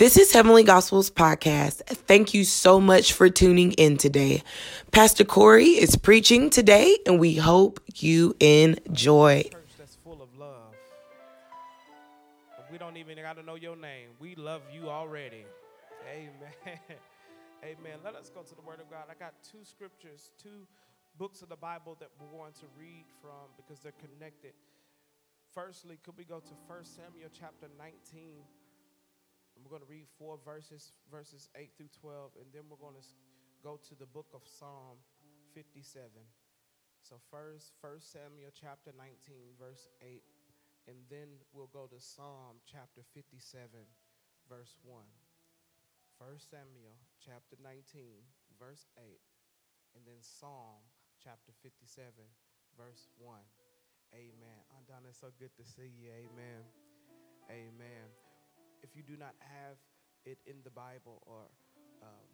This is Heavenly Gospels Podcast. Thank you so much for tuning in today. Pastor Corey is preaching today, and we hope you enjoy. Church that's full of love. We don't even got to know your name. We love you already. Amen. Amen. Let us go to the Word of God. I got two scriptures, two books of the Bible that we're going to read from because they're connected. Firstly, could we go to 1 Samuel chapter 19? We're going to read four verses, verses 8 through 12, and then we're going to go to the book of Psalm 57. So first, First Samuel chapter 19, verse 8, and then we'll go to Psalm chapter 57, verse 1. First Samuel chapter 19, verse 8, and then Psalm chapter 57, verse 1. Amen. Undonna, it's so good to see you. Amen. Amen if you do not have it in the Bible or um,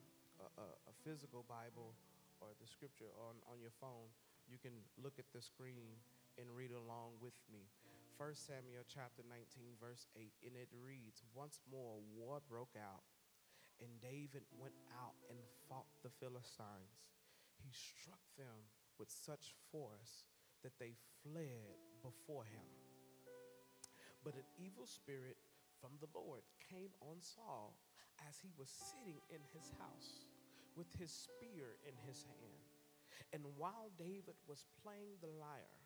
a, a, physical Bible or the scripture on, on your phone, you can look at the screen and read along with me. 1 Samuel chapter 19, verse 8, and it reads Once more war broke out, and David went out and fought the Philistines. He struck them with such force that they fled before him. But an evil spirit from the Lord came on Saul as he was sitting in his house with his spear in his hand. And while David was playing the lyre,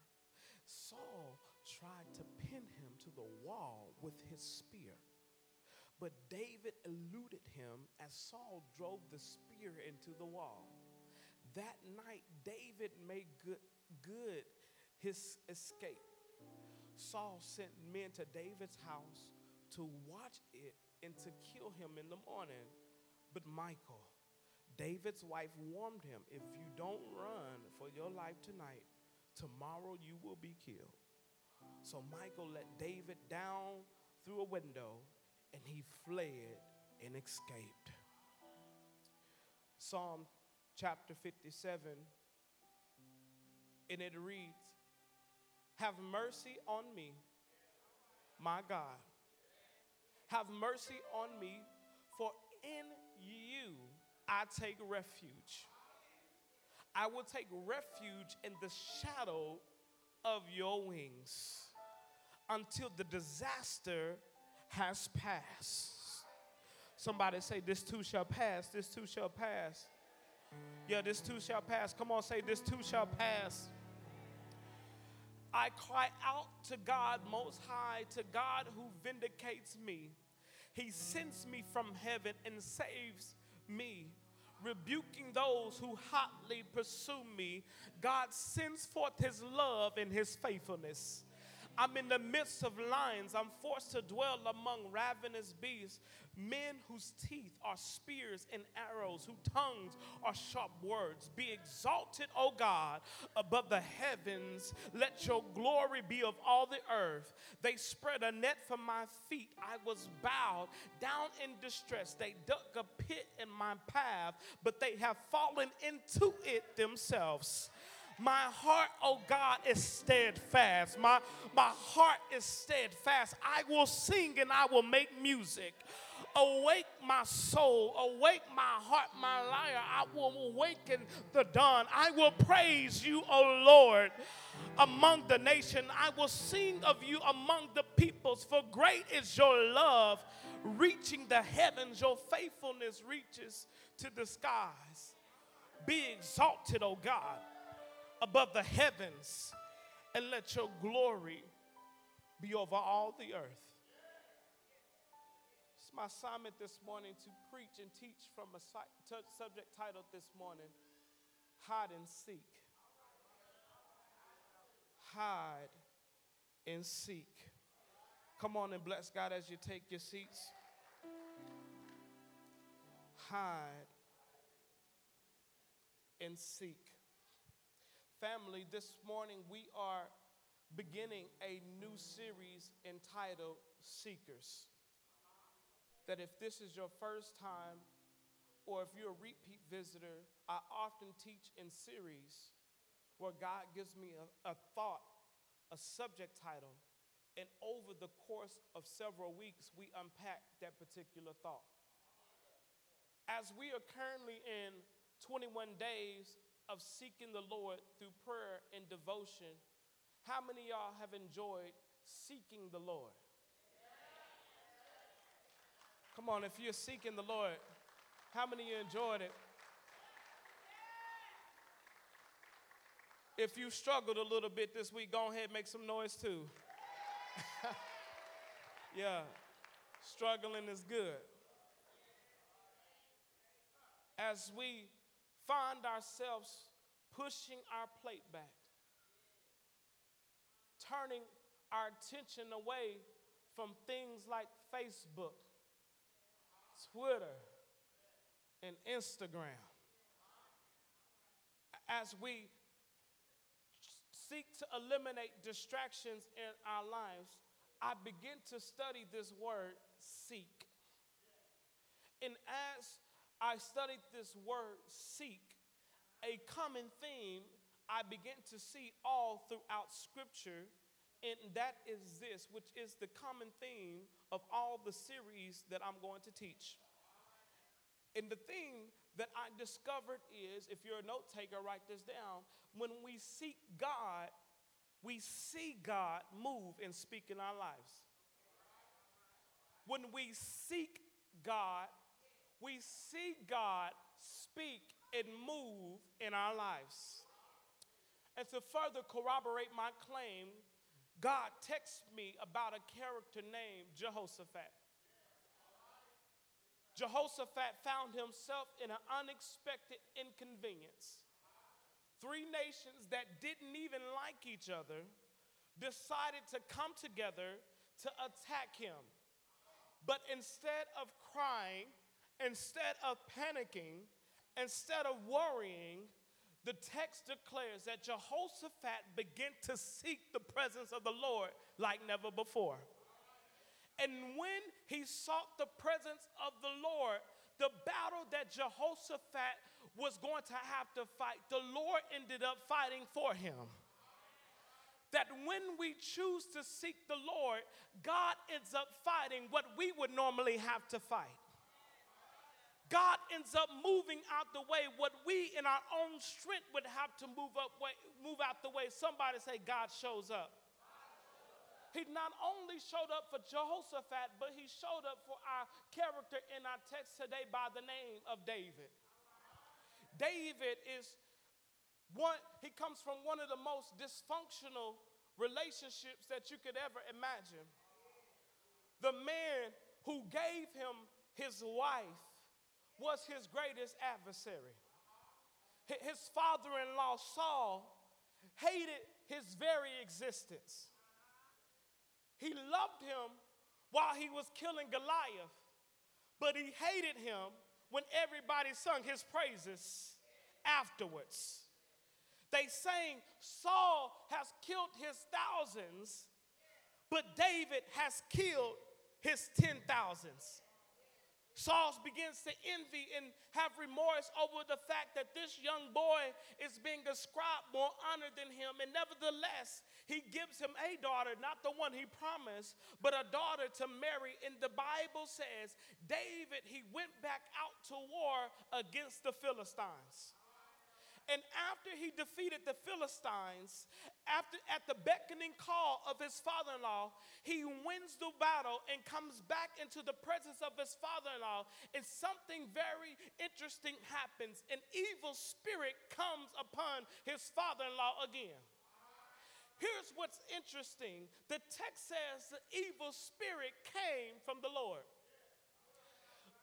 Saul tried to pin him to the wall with his spear. But David eluded him as Saul drove the spear into the wall. That night, David made good, good his escape. Saul sent men to David's house to watch it and to kill him in the morning. But Michal, David's wife, warned him if you don't run for your life tonight, tomorrow you will be killed. So Michal let David down through a window and he fled and escaped. Psalm chapter 57, and it reads, Have mercy on me, my God have mercy on me, for in you I take refuge. I will take refuge in the shadow of your wings until the disaster has passed. Somebody say, This too shall pass, this too shall pass. Yeah, this too shall pass. Come on, say, This too shall pass. I cry out to God Most High, to God who vindicates me. He sends me from heaven and saves me. Rebuking those who hotly pursue me, God sends forth His love and His faithfulness. I'm in the midst of lions. I'm forced to dwell among ravenous beasts, men whose teeth are spears and arrows, whose tongues are sharp words. Be exalted, O God, above the heavens. Let your glory be of all the earth. They spread a net for my feet. I was bowed down in distress. They dug a pit in my path, but they have fallen into it themselves. My heart, oh God, is steadfast. My, my heart is steadfast. I will sing and I will make music. Awake my soul, awake my heart, my lyre. I will awaken the dawn. I will praise you, O Lord, among the nation. I will sing of you among the peoples, for great is your love, reaching the heavens. Your faithfulness reaches to the skies. Be exalted, O God above the heavens and let your glory be over all the earth. It's my assignment this morning to preach and teach from a subject titled this morning Hide and Seek. Hide and seek. Come on and bless God as you take your seats. Hide and seek. Family, this morning we are beginning a new series entitled Seekers. That if this is your first time or if you're a repeat visitor, I often teach in series where God gives me a, a thought, a subject title, And over the course of several weeks, we unpack that particular thought. As we are currently in 21 days of seeking the Lord through prayer and devotion, how many y'all have enjoyed seeking the Lord? Come on, if you're seeking the Lord, how many of you enjoyed it? If you struggled a little bit this week, go ahead and make some noise too. yeah, struggling is good. As we find ourselves pushing our plate back, turning our attention away from things like Facebook, Twitter, and Instagram. As we seek to eliminate distractions in our lives, I begin to study this word seek. And as I studied this word seek, a common theme I begin to see all throughout Scripture, and that is this, which is the common theme of all the series that I'm going to teach. And the thing that I discovered is if you're a note taker, write this down. When we seek God, we see God move and speak in our lives. When we seek God, we see God speak and move in our lives. And to further corroborate my claim, God texts me about a character named Jehoshaphat. Jehoshaphat found himself in an unexpected inconvenience. Three nations that didn't even like each other decided to come together to attack him. But instead of crying, instead of panicking, instead of worrying, the text declares that Jehoshaphat began to seek the presence of the Lord like never before. And when he sought the presence of the Lord, the battle that Jehoshaphat was going to have to fight, the Lord ended up fighting for him. That when we choose to seek the Lord, God ends up fighting what we would normally have to fight. God ends up moving out the way what we in our own strength would have to move up way, move out the way. Somebody say God shows up he not only showed up for Jehoshaphat, but he showed up for our character in our text today by the name of David. David is one, he comes from one of the most dysfunctional relationships that you could ever imagine. The man who gave him his wife was his greatest adversary. His father in law, Saul, hated his very existence. He loved him while he was killing Goliath, but he hated him when everybody sung his praises afterwards. They sang, Saul has killed his thousands, but David has killed his ten thousands. Saul begins to envy and have remorse over the fact that this young boy is being ascribed more honor than him. And nevertheless, he gives him a daughter, not the one he promised, but a daughter to marry. And the Bible says, David, he went back out to war against the Philistines. And after he defeated the Philistines, after at the beckoning call of his father-in-law, he wins the battle and comes back into the presence of his father-in-law. And something very interesting happens. An evil spirit comes upon his father-in-law again. Here's what's interesting. The text says the evil spirit came from the Lord.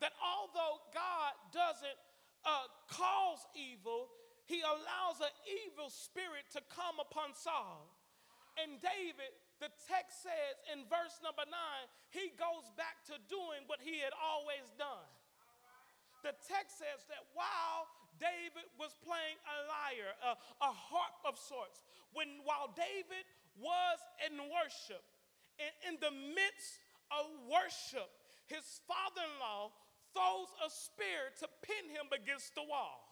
That although God doesn't uh, cause evil, he allows an evil spirit to come upon Saul. And David, the text says in verse number nine, he goes back to doing what he had always done. The text says that while David was playing a lyre, a, a harp of sorts, when while David was in worship, in, in the midst of worship, his father in law throws a spear to pin him against the wall.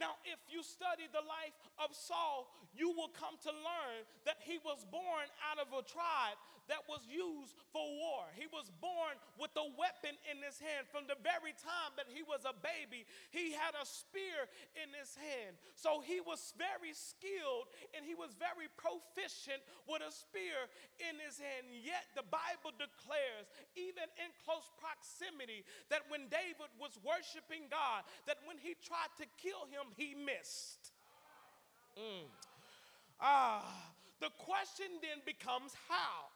Now, if you study the life of Saul, you will come to learn that he was born out of a tribe that was used for war. He was born with a weapon in his hand. From the very time that he was a baby, he had a spear in his hand. So he was very skilled and he was very proficient with a spear in his hand. Yet the Bible declares, even in close proximity, that when David was worshiping God, that when he tried to kill him, he missed. Mm. Ah, the question then becomes how?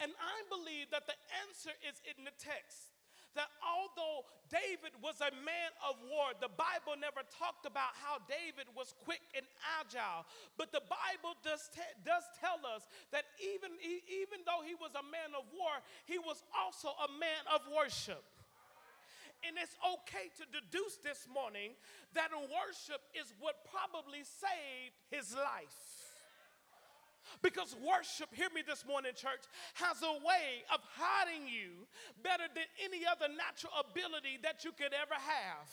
And I believe that the answer is in the text. That although David was a man of war, the Bible never talked about how David was quick and agile. But the Bible does, te- does tell us that even, even though he was a man of war, he was also a man of worship. And it's okay to deduce this morning that worship is what probably saved his life. Because worship, hear me this morning, church, has a way of hiding you better than any other natural ability that you could ever have.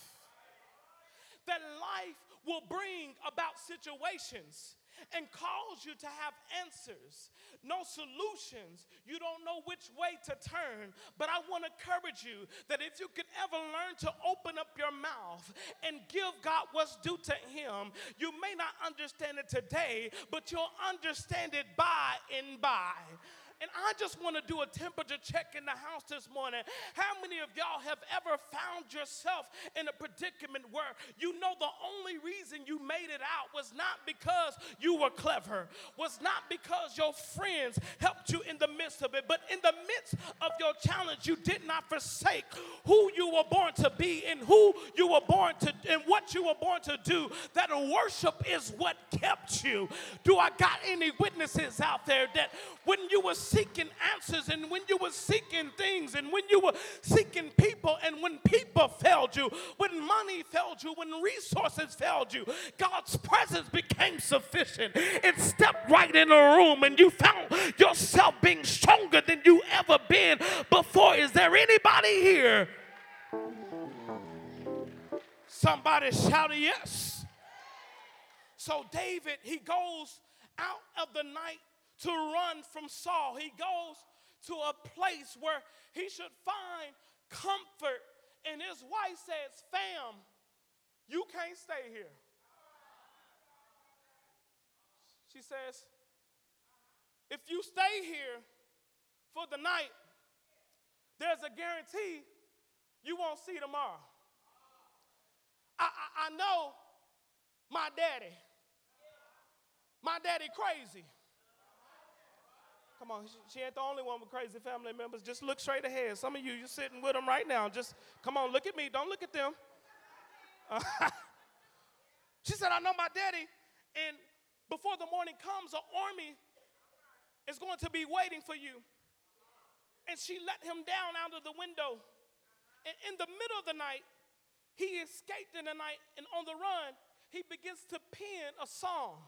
That life will bring about situations and calls you to have answers, no solutions. You don't know which way to turn. But I want to encourage you that if you can ever learn to open up your mouth and give God what's due to Him, you may not understand it today, but you'll understand it by and by. And I just want to do a temperature check in the house this morning. How many of y'all have ever found yourself in a predicament where you know the only reason you made it out was not because you were clever, was not because your friends helped you in the midst of it, but in the midst of your challenge, you did not forsake who you were born to be and who you were born to and what you were born to do. That worship is what kept you. Do I got any witnesses out there that when you were seeking answers and when you were seeking things and when you were seeking people and when people failed you, when money failed you, when resources failed you, God's presence became sufficient and stepped right in the room and you found yourself being stronger than you ever been before. Is there anybody here? Somebody shout a yes. So David, he goes out of the night to run from Saul. He goes to a place where he should find comfort. And his wife says, Fam, you can't stay here. She says, If you stay here for the night, there's a guarantee you won't see tomorrow. I, I, I know my daddy. My daddy crazy. Come on, she ain't the only one with crazy family members. Just look straight ahead. Some of you, you're sitting with them right now. Just come on, look at me. Don't look at them. She said, I know my daddy, and before the morning comes, an army is going to be waiting for you. And she let him down out of the window. And in the middle of the night, he escaped in the night, and on the run, he begins to pen a song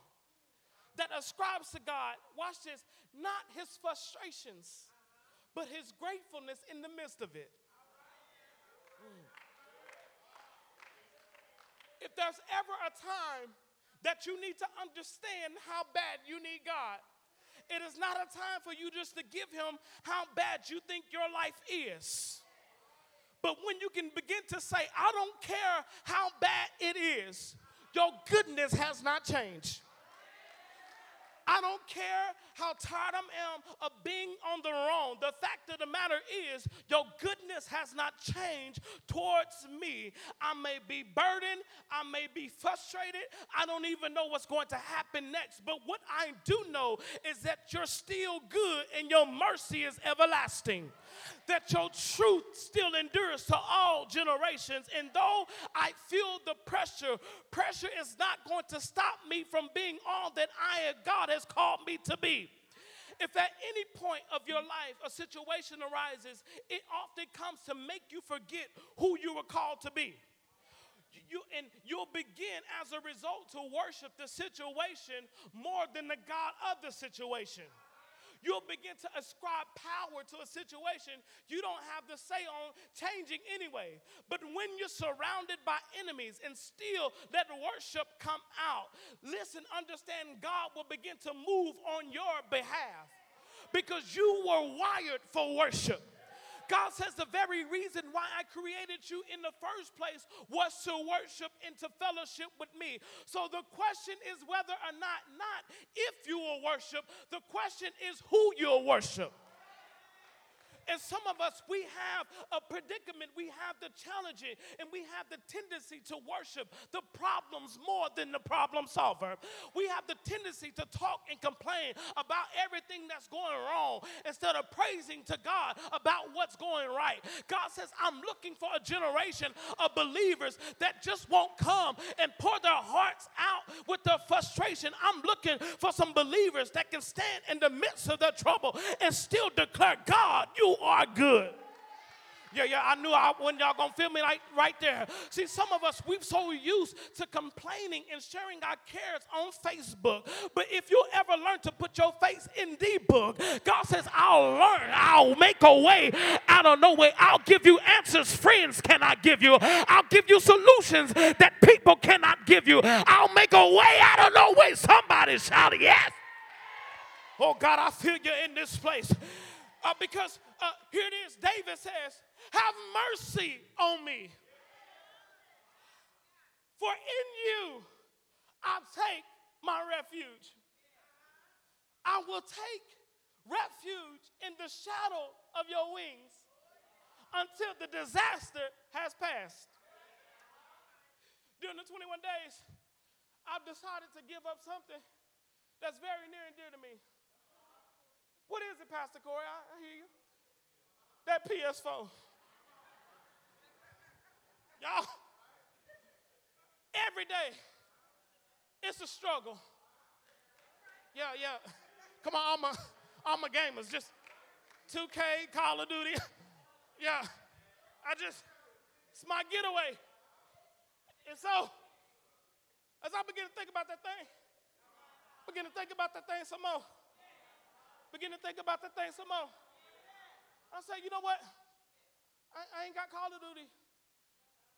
that ascribes to God, watch this, not his frustrations, but his gratefulness in the midst of it. Mm. If there's ever a time that you need to understand how bad you need God, it is not a time for you just to give him how bad you think your life is. But when you can begin to say, I don't care how bad it is, your goodness has not changed. I don't care how tired I am of being on the wrong. The fact of the matter is, your goodness has not changed towards me. I may be burdened, I may be frustrated, I don't even know what's going to happen next. But what I do know is that you're still good and your mercy is everlasting that your truth still endures to all generations. And though I feel the pressure, pressure is not going to stop me from being all that I, God, has called me to be. If at any point of your life a situation arises, it often comes to make you forget who you were called to be. You, and you'll begin as a result to worship the situation more than the God of the situation you'll begin to ascribe power to a situation you don't have the say on changing anyway. But when you're surrounded by enemies and still let worship come out, listen, understand God will begin to move on your behalf because you were wired for worship. God says the very reason why I created you in the first place was to worship and to fellowship with me. So the question is whether or not, not if you will worship, the question is who you'll worship. And some of us, we have a predicament, we have the challenging, and we have the tendency to worship the problems more than the problem solver. We have the tendency to talk and complain about everything that's going wrong instead of praising to God about what's going right. God says, I'm looking for a generation of believers that just won't come and pour their hearts out with their frustration. I'm looking for some believers that can stand in the midst of their trouble and still declare, God, you are good. Yeah, yeah, I knew I when y'all gonna feel me like right there. See, some of us we've so used to complaining and sharing our cares on Facebook. But if you ever learn to put your face in the book, God says, I'll learn, I'll make a way out of no way. I'll give you answers friends cannot give you. I'll give you solutions that people cannot give you. I'll make a way out of no way. Somebody shout yes. Oh God, I feel you in this place. Uh, because uh, here it is David says, Have mercy on me. For in you I take my refuge. I will take refuge in the shadow of your wings until the disaster has passed. During the 21 days, I've decided to give up something that's very near and dear to me. What is it, Pastor Corey? I, I hear you. That PS4. Y'all, every day, it's a struggle. Yeah, yeah. Come on, all my, all my gamers, just 2K, Call of Duty. yeah, I just, it's my getaway. And so, as I begin to think about that thing, begin to think about that thing some more begin to think about that thing some more. I say, you know what? I, I ain't got Call of Duty.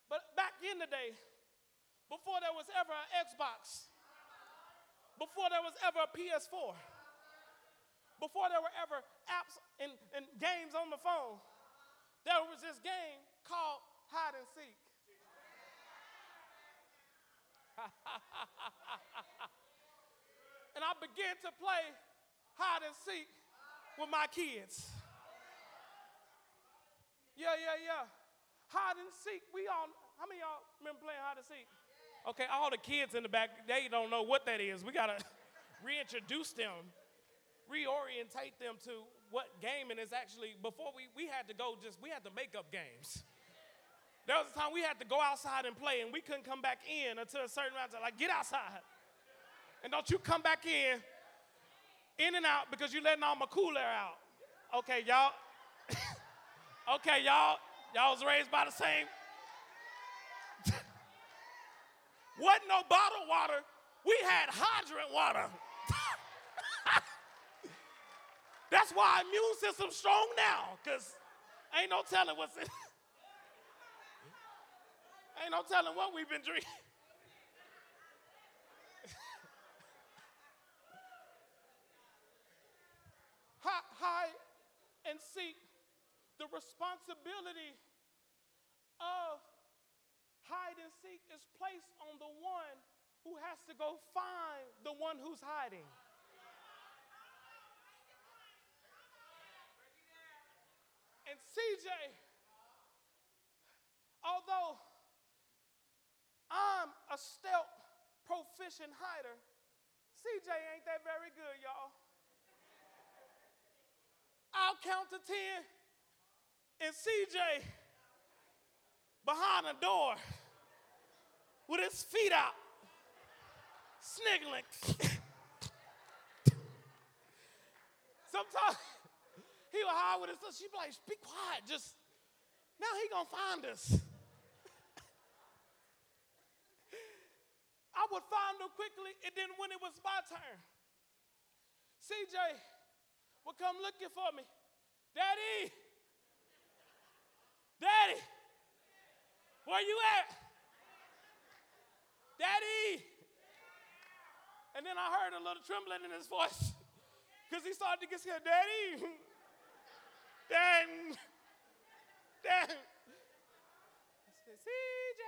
But back in the day, before there was ever an Xbox, before there was ever a PS4, before there were ever apps and, and games on the phone, there was this game called hide and seek. and I began to play hide and seek with my kids. Yeah, yeah, yeah. Hide and seek. We all, how many y'all remember playing hide and seek? Okay, all the kids in the back, they don't know what that is. We got to reintroduce them, reorientate them to what gaming is actually. Before we, we had to go just, we had to make up games. There was a time we had to go outside and play, and we couldn't come back in until a certain amount of time. Like, get outside. And don't you come back in in and out because you're letting all my cool air out. Okay, y'all. okay, y'all. Y'all was raised by the same. Wasn't no bottled water. We had hydrant water. That's why immune system's strong now, because ain't no telling what's in. ain't no telling what we've been drinking. Hide and seek. The responsibility of hide and seek is placed on the one who has to go find the one who's hiding. And CJ, although I'm a stealth proficient hider, CJ ain't that very good, y'all. I'll count to 10 and CJ behind a door with his feet out, sniggling. Sometimes he would hide with his She'd be like, be quiet, just now he gonna find us. I would find him quickly, and then when it was my turn, CJ would come looking for me. Daddy, Daddy, where you at? Daddy. And then I heard a little trembling in his voice because he started to get scared. Daddy, Dad, Dad. I said, CJ.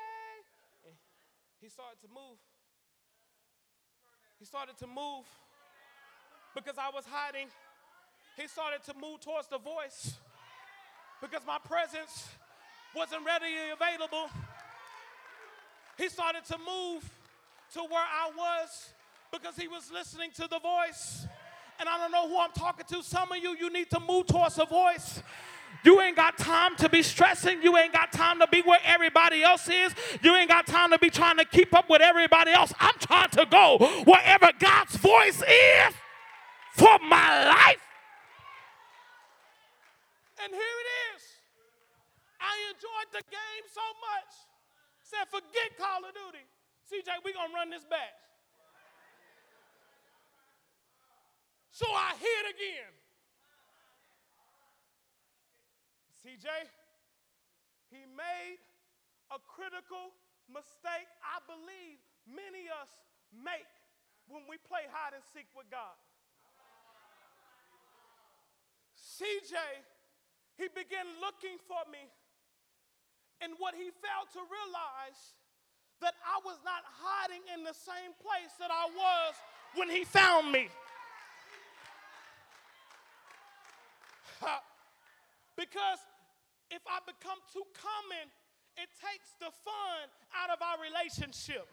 And he started to move. He started to move because I was hiding. He started to move towards the voice because my presence wasn't readily available. He started to move to where I was because he was listening to the voice. And I don't know who I'm talking to. Some of you, you need to move towards the voice. You ain't got time to be stressing. You ain't got time to be where everybody else is. You ain't got time to be trying to keep up with everybody else. I'm trying to go wherever God's voice is for my life. And here it is. I enjoyed the game so much. Said, forget Call of Duty. CJ, we're gonna run this back. So I hit again. CJ, he made a critical mistake I believe many of us make when we play hide and seek with God. CJ, he began looking for me, and what he failed to realize that I was not hiding in the same place that I was when he found me. because if I become too common, it takes the fun out of our relationship.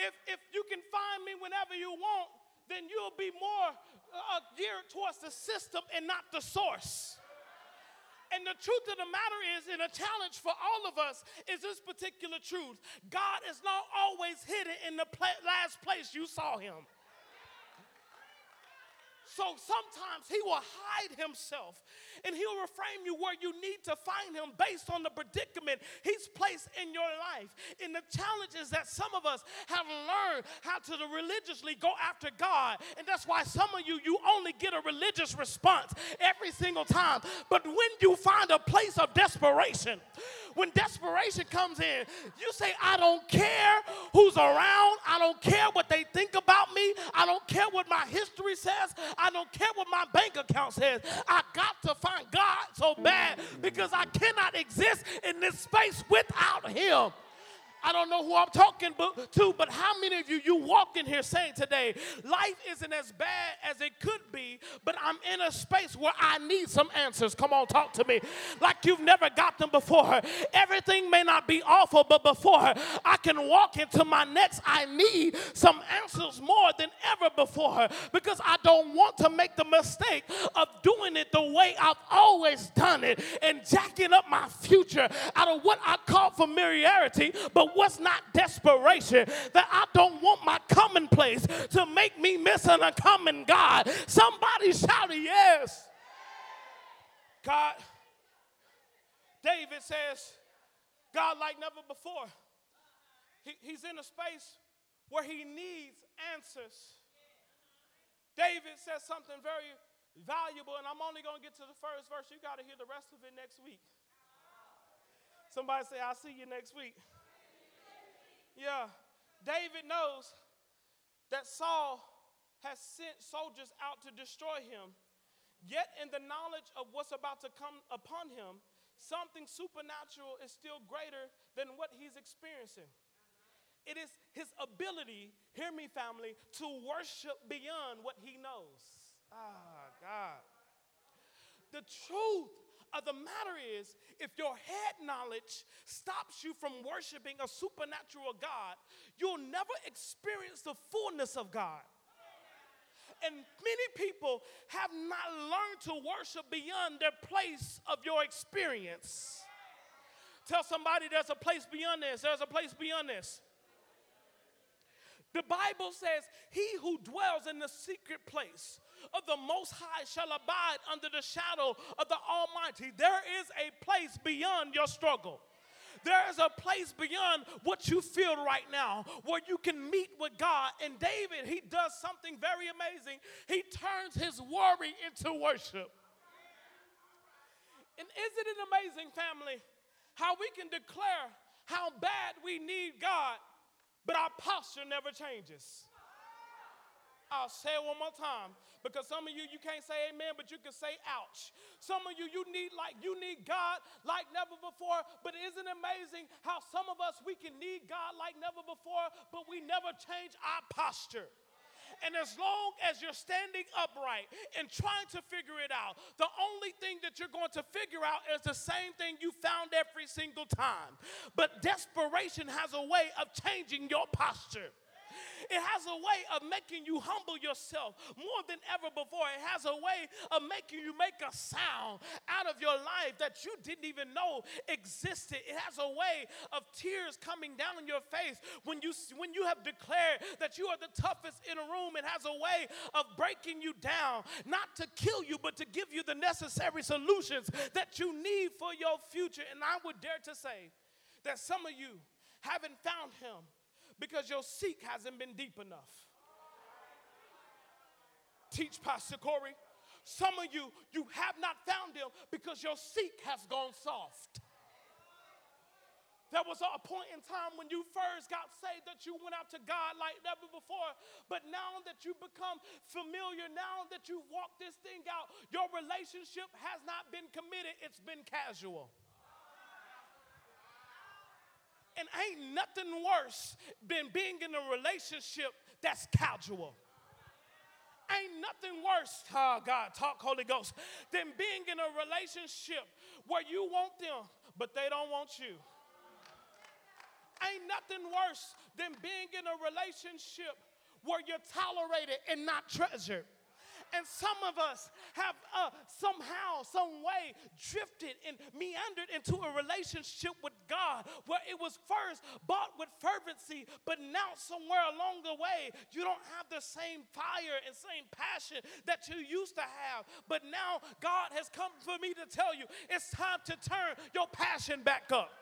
If, if you can find me whenever you want, then you'll be more uh, geared towards the system and not the source. And the truth of the matter is, and a challenge for all of us is this particular truth God is not always hidden in the last place you saw him. So sometimes he will hide himself and he'll reframe you where you need to find him based on the predicament he's placed in your life. And the challenges that some of us have learned how to religiously go after God. And that's why some of you, you only get a religious response every single time. But when you find a place of desperation, when desperation comes in, you say, I don't care who's around. I don't care what they think about me. I don't care what my history says. I don't care what my bank account says. I got to find God so bad because I cannot exist in this space without Him. I don't know who I'm talking to, but how many of you you walk in here saying today, life isn't as bad as it could be, but I'm in a space where I need some answers. Come on, talk to me. Like you've never got them before. Everything may not be awful, but before I can walk into my next, I need some answers more than ever before because I don't want to make the mistake of doing it the way I've always done it and jacking up my future out of what I call familiarity, but what's not desperation, that I don't want my commonplace to make me miss an uncommon God. Somebody shout a yes. God, David says, God like never before. He, he's in a space where he needs answers. David says something very valuable, and I'm only going to get to the first verse. You got to hear the rest of it next week. Somebody say, I'll see you next week. Yeah. David knows that Saul has sent soldiers out to destroy him. Yet, in the knowledge of what's about to come upon him, something supernatural is still greater than what he's experiencing. It is his ability, hear me, family, to worship beyond what he knows. Ah, God. The truth of the matter is, if your head knowledge stops you from worshiping a supernatural God, you'll never experience the fullness of God. And many people have not learned to worship beyond their place of your experience. Tell somebody there's a place beyond this. There's a place beyond this. The Bible says, He who dwells in the secret place of the Most High shall abide under the shadow of the Almighty. There is a place beyond your struggle. There is a place beyond what you feel right now where you can meet with God. And David, he does something very amazing. He turns his worry into worship. And isn't it amazing, family, how we can declare how bad we need God, but our posture never changes? I'll say it one more time because some of you you can't say amen, but you can say ouch. Some of you you need like you need God like never before, but isn't amazing how some of us we can need God like never before, but we never change our posture. And as long as you're standing upright and trying to figure it out, the only thing that you're going to figure out is the same thing you found every single time. But desperation has a way of changing your posture. It has a way of making you humble yourself more than ever before. It has a way of making you make a sound out of your life that you didn't even know existed. It has a way of tears coming down your face when you when you have declared that you are the toughest in a room. It has a way of breaking you down, not to kill you, but to give you the necessary solutions that you need for your future. And I would dare to say that some of you haven't found him because your seek hasn't been deep enough. Teach Pastor Corey. Some of you, you have not found him because your seek has gone soft. There was a point in time when you first got saved that you went out to God like never before. But now that you become familiar, now that you walk this thing out, your relationship has not been committed, it's been casual. And ain't nothing worse than being in a relationship that's casual. Ain't nothing worse, oh God, talk Holy Ghost, than being in a relationship where you want them, but they don't want you. Ain't nothing worse than being in a relationship where you're tolerated and not treasured. And some of us have uh, somehow, some way drifted and meandered into a relationship with God where it was first bought with fervency, but now somewhere along the way, you don't have the same fire and same passion that you used to have. But now God has come for me to tell you it's time to turn your passion back up.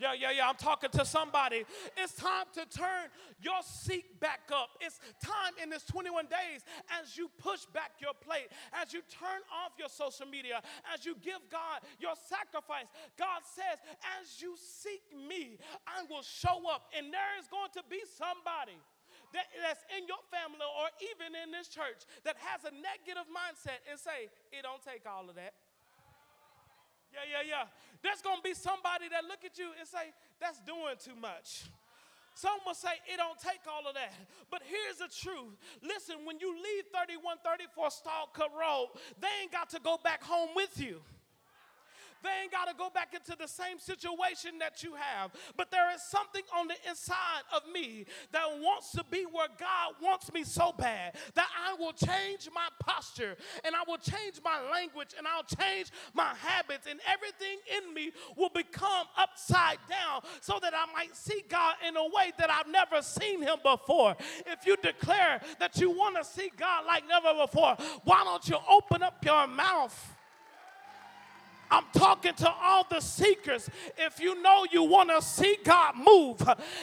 Yeah, yeah, yeah. I'm talking to somebody. It's time to turn your seat back up. It's time in this 21 days as you push back your plate, as you turn off your social media, as you give God your sacrifice. God says, as you seek me, I will show up. And there is going to be somebody that, that's in your family or even in this church that has a negative mindset and say, it don't take all of that. Yeah, yeah, yeah. There's going to be somebody that look at you and say, that's doing too much. Some will say it don't take all of that. But here's the truth. Listen, when you leave 3134 Stallcut Road, they ain't got to go back home with you. They ain't got to go back into the same situation that you have. But there is something on the inside of me that wants to be where God wants me so bad that I will change my posture and I will change my language and I'll change my habits and everything in me will become upside down so that I might see God in a way that I've never seen him before. If you declare that you want to see God like never before, why don't you open up your mouth? I'm talking to all the seekers. If you know you want to see God move,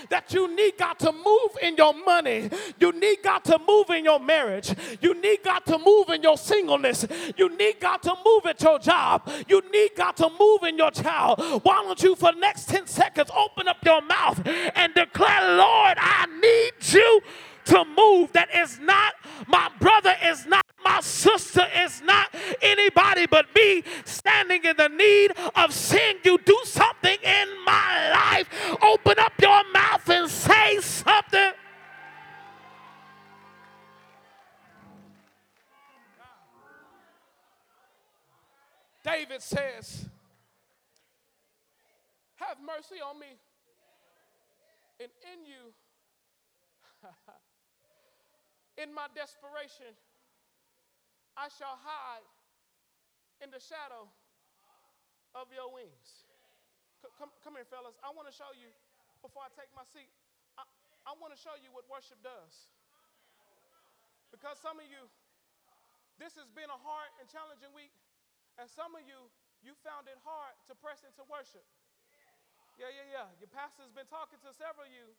that you need God to move in your money, you need God to move in your marriage, you need God to move in your singleness, you need God to move at your job, you need God to move in your child. Why don't you, for the next 10 seconds, open up your mouth and declare, Lord, I need you to move that is not my brother, is not my sister, is not anybody but me standing in the need of seeing you do something in my life. Open up your mouth and say something. David says, Have mercy on me. And in you, in my desperation, I shall hide in the shadow of your wings. C- come, come here, fellas. I want to show you, before I take my seat, I, I want to show you what worship does. Because some of you, this has been a hard and challenging week, and some of you, you found it hard to press into worship. Yeah, yeah, yeah. Your pastor's been talking to several of you,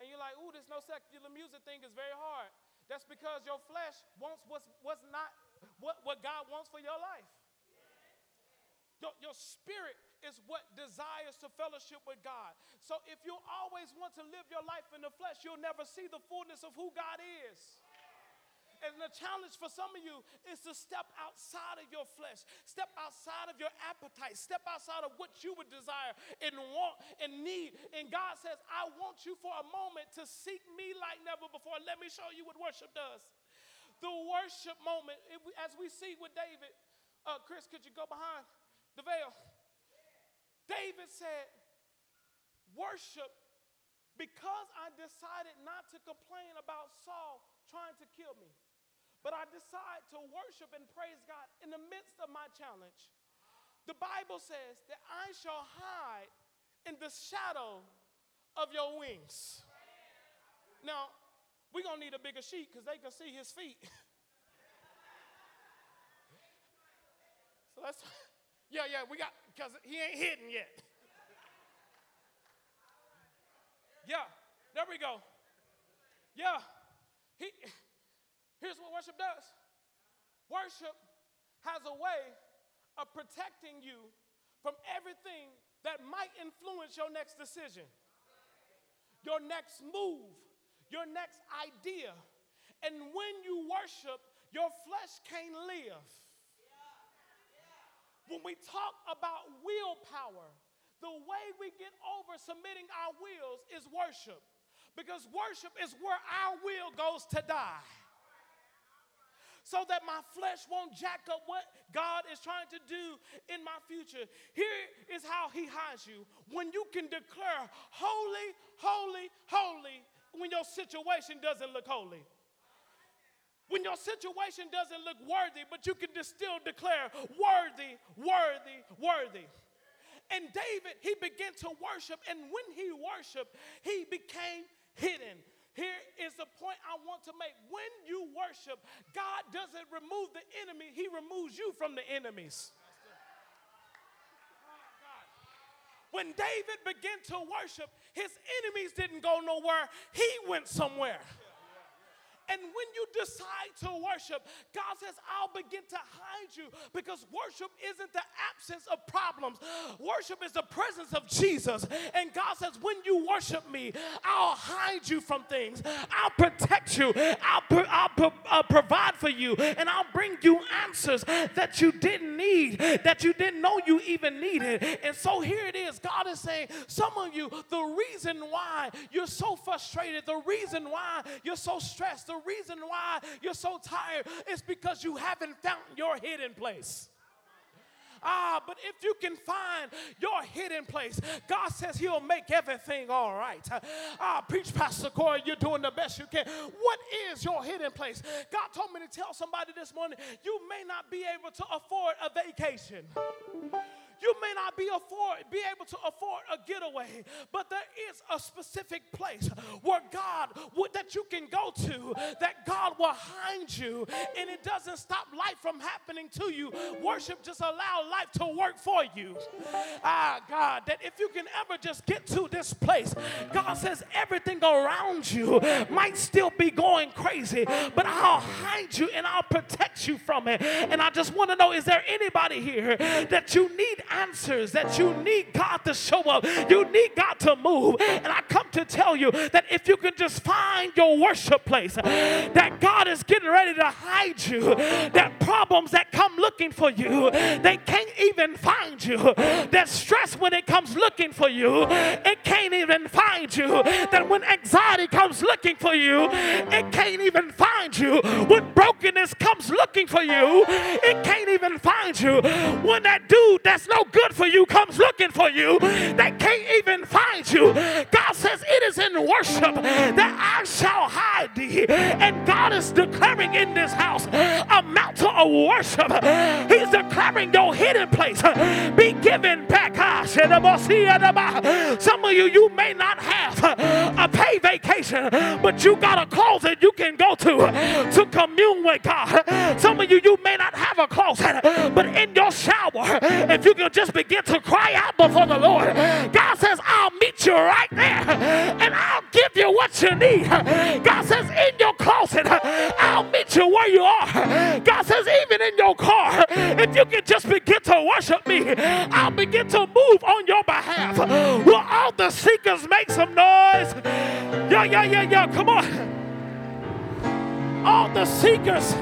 and you're like, ooh, this no secular music thing is very hard. That's because your flesh wants what's, what's not what, what God wants for your life. Your, your spirit is what desires to fellowship with God. So if you always want to live your life in the flesh, you'll never see the fullness of who God is. And the challenge for some of you is to step outside of your flesh, step outside of your appetite, step outside of what you would desire and want and need. And God says, I want you for a moment to seek me like never before. Let me show you what worship does. The worship moment, as we see with David, uh, Chris, could you go behind the veil? David said, Worship because I decided not to complain about Saul trying to kill me, but I decide to worship and praise God in the midst of my challenge. The Bible says that I shall hide in the shadow of your wings. Now, we're to need a bigger sheet because they can see his feet. so let's. Yeah, yeah, we got, because he ain't hidden yet. Yeah, there we go. Yeah, he, here's what worship does worship has a way of protecting you from everything that might influence your next decision, your next move, your next idea. And when you worship, your flesh can't live. When we talk about willpower, the way we get over submitting our wills is worship. Because worship is where our will goes to die. So that my flesh won't jack up what God is trying to do in my future. Here is how He hides you. When you can declare, holy, holy, holy, when your situation doesn't look holy when your situation doesn't look worthy, but you can still declare worthy, worthy, worthy. And David, he began to worship, and when he worshiped, he became hidden. Here is the point I want to make. When you worship, God doesn't remove the enemy, He removes you from the enemies. When David began to worship, his enemies didn't go nowhere, he went somewhere. And when you decide to worship, God says, I'll begin to hide you because worship isn't the absence of problems. Worship is the presence of Jesus. And God says, when you worship me, I'll hide you from things. I'll protect you. I'll, I'll, I'll uh, provide for you. And I'll bring you answers that you didn't need, that you didn't know you even needed. And so here it is. God is saying, some of you, the reason why you're so frustrated, the reason why you're so stressed, the reason why you're so tired is because you haven't found your hidden place. Ah, but if you can find your hidden place, God says He'll make everything all right. Ah, preach, Pastor Corey, you're doing the best you can. What is your hidden place? God told me to tell somebody this morning you may not be able to afford a vacation. You may not be afford be able to afford a getaway, but there is a specific place where God would, that you can go to that God will hide you, and it doesn't stop life from happening to you. Worship just allow life to work for you. Ah, God, that if you can ever just get to this place, God says everything around you might still be going crazy, but I'll hide you and I'll protect you from it. And I just want to know: Is there anybody here that you need answers, that you need God to show up, you need God to move. And I come to tell you that if you can just find your worship place, that God is getting ready to hide you, that problems that come looking for you, they can't even find you. That stress when it comes looking for you, it can't even find you. That when anxiety comes looking for you, it can't even find you. When brokenness comes looking for you, it can't even find you. When that dude that's no good for you comes looking for you, they can't even find you. God says, It is in worship that I shall hide thee. And God is declaring in this house a mountain of worship. He's declaring your hidden place be given back. Some of you, you may not have a paid vacation, but you got a closet you can go to to commune with God. Some of you, you may not have a closet, but in your shower, if you can just begin to cry out before the Lord. God says, I'll meet you right there and I'll give you what you need. God says, in your closet, I'll meet you where you are. God says, even in your car, if you can just begin to worship me, I'll begin to move on your behalf. Will all the seekers make some noise? Yeah, yeah, yeah, yeah. Come on. All the seekers,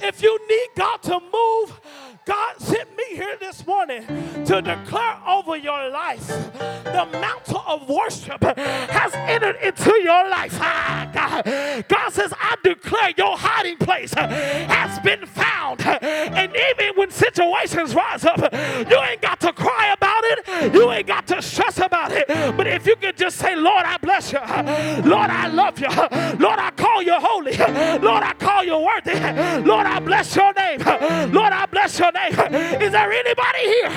if you need God to move, God sent me here this morning to declare over your life the mantle of worship has entered into your life. Ah, God. God says, I declare your hiding place has been found. And even when situations rise up, you ain't got to cry about it, you ain't got to stress about it. But if you can just say, Lord, I bless you, Lord, I love you, Lord, I call you holy, Lord, I call you worthy, Lord, I bless your name, Lord, I bless your name. Is there anybody here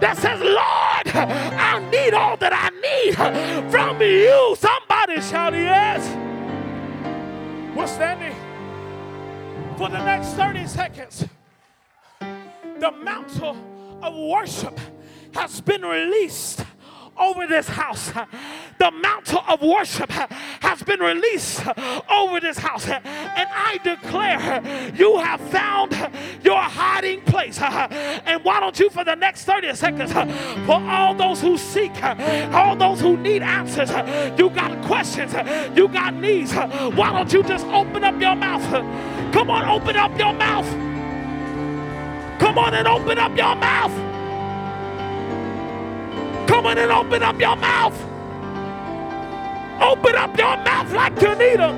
that says, Lord, I need all that I need from you? Somebody shout yes. We're standing for the next 30 seconds. The mantle of worship has been released over this house. The mantle of worship has been released over this house. And I declare you have found your hiding place. And why don't you, for the next 30 seconds, for all those who seek, all those who need answers, you got questions, you got needs, why don't you just open up your mouth? Come on, open up your mouth. Come on and open up your mouth. Come on and open up your mouth. Open up your mouth like you need them.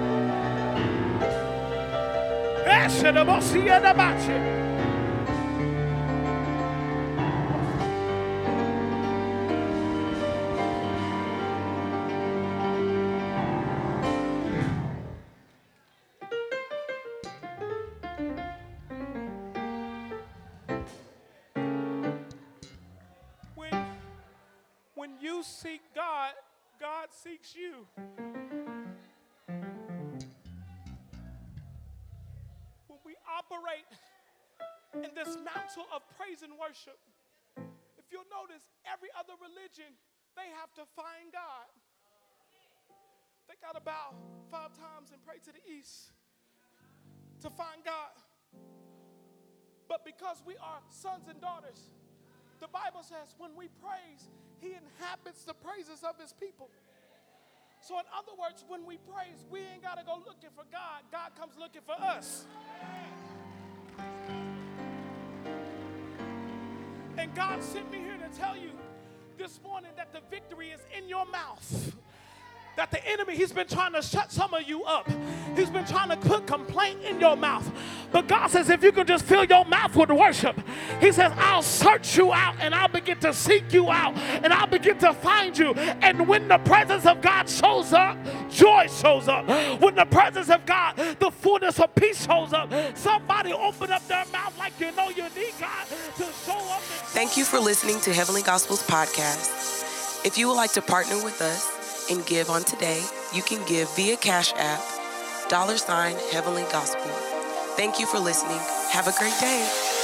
In this mantle of praise and worship, if you'll notice, every other religion, they have to find God. They got to bow five times and pray to the east to find God. But because we are sons and daughters, the Bible says when we praise, he inhabits the praises of his people. So, in other words, when we praise, we ain't got to go looking for God, God comes looking for us. And God sent me here to tell you this morning that the victory is in your mouth that the enemy, he's been trying to shut some of you up. He's been trying to put complaint in your mouth. But God says, if you can just fill your mouth with worship, He says, I'll search you out and I'll begin to seek you out and I'll begin to find you. And when the presence of God shows up, joy shows up. When the presence of God, the fullness of peace shows up, somebody open up their mouth like you know you need God to show up. Thank you for listening to Heavenly Gospels Podcast. If you would like to partner with us, and give on today, you can give via Cash App, dollar sign Heavenly Gospel. Thank you for listening. Have a great day.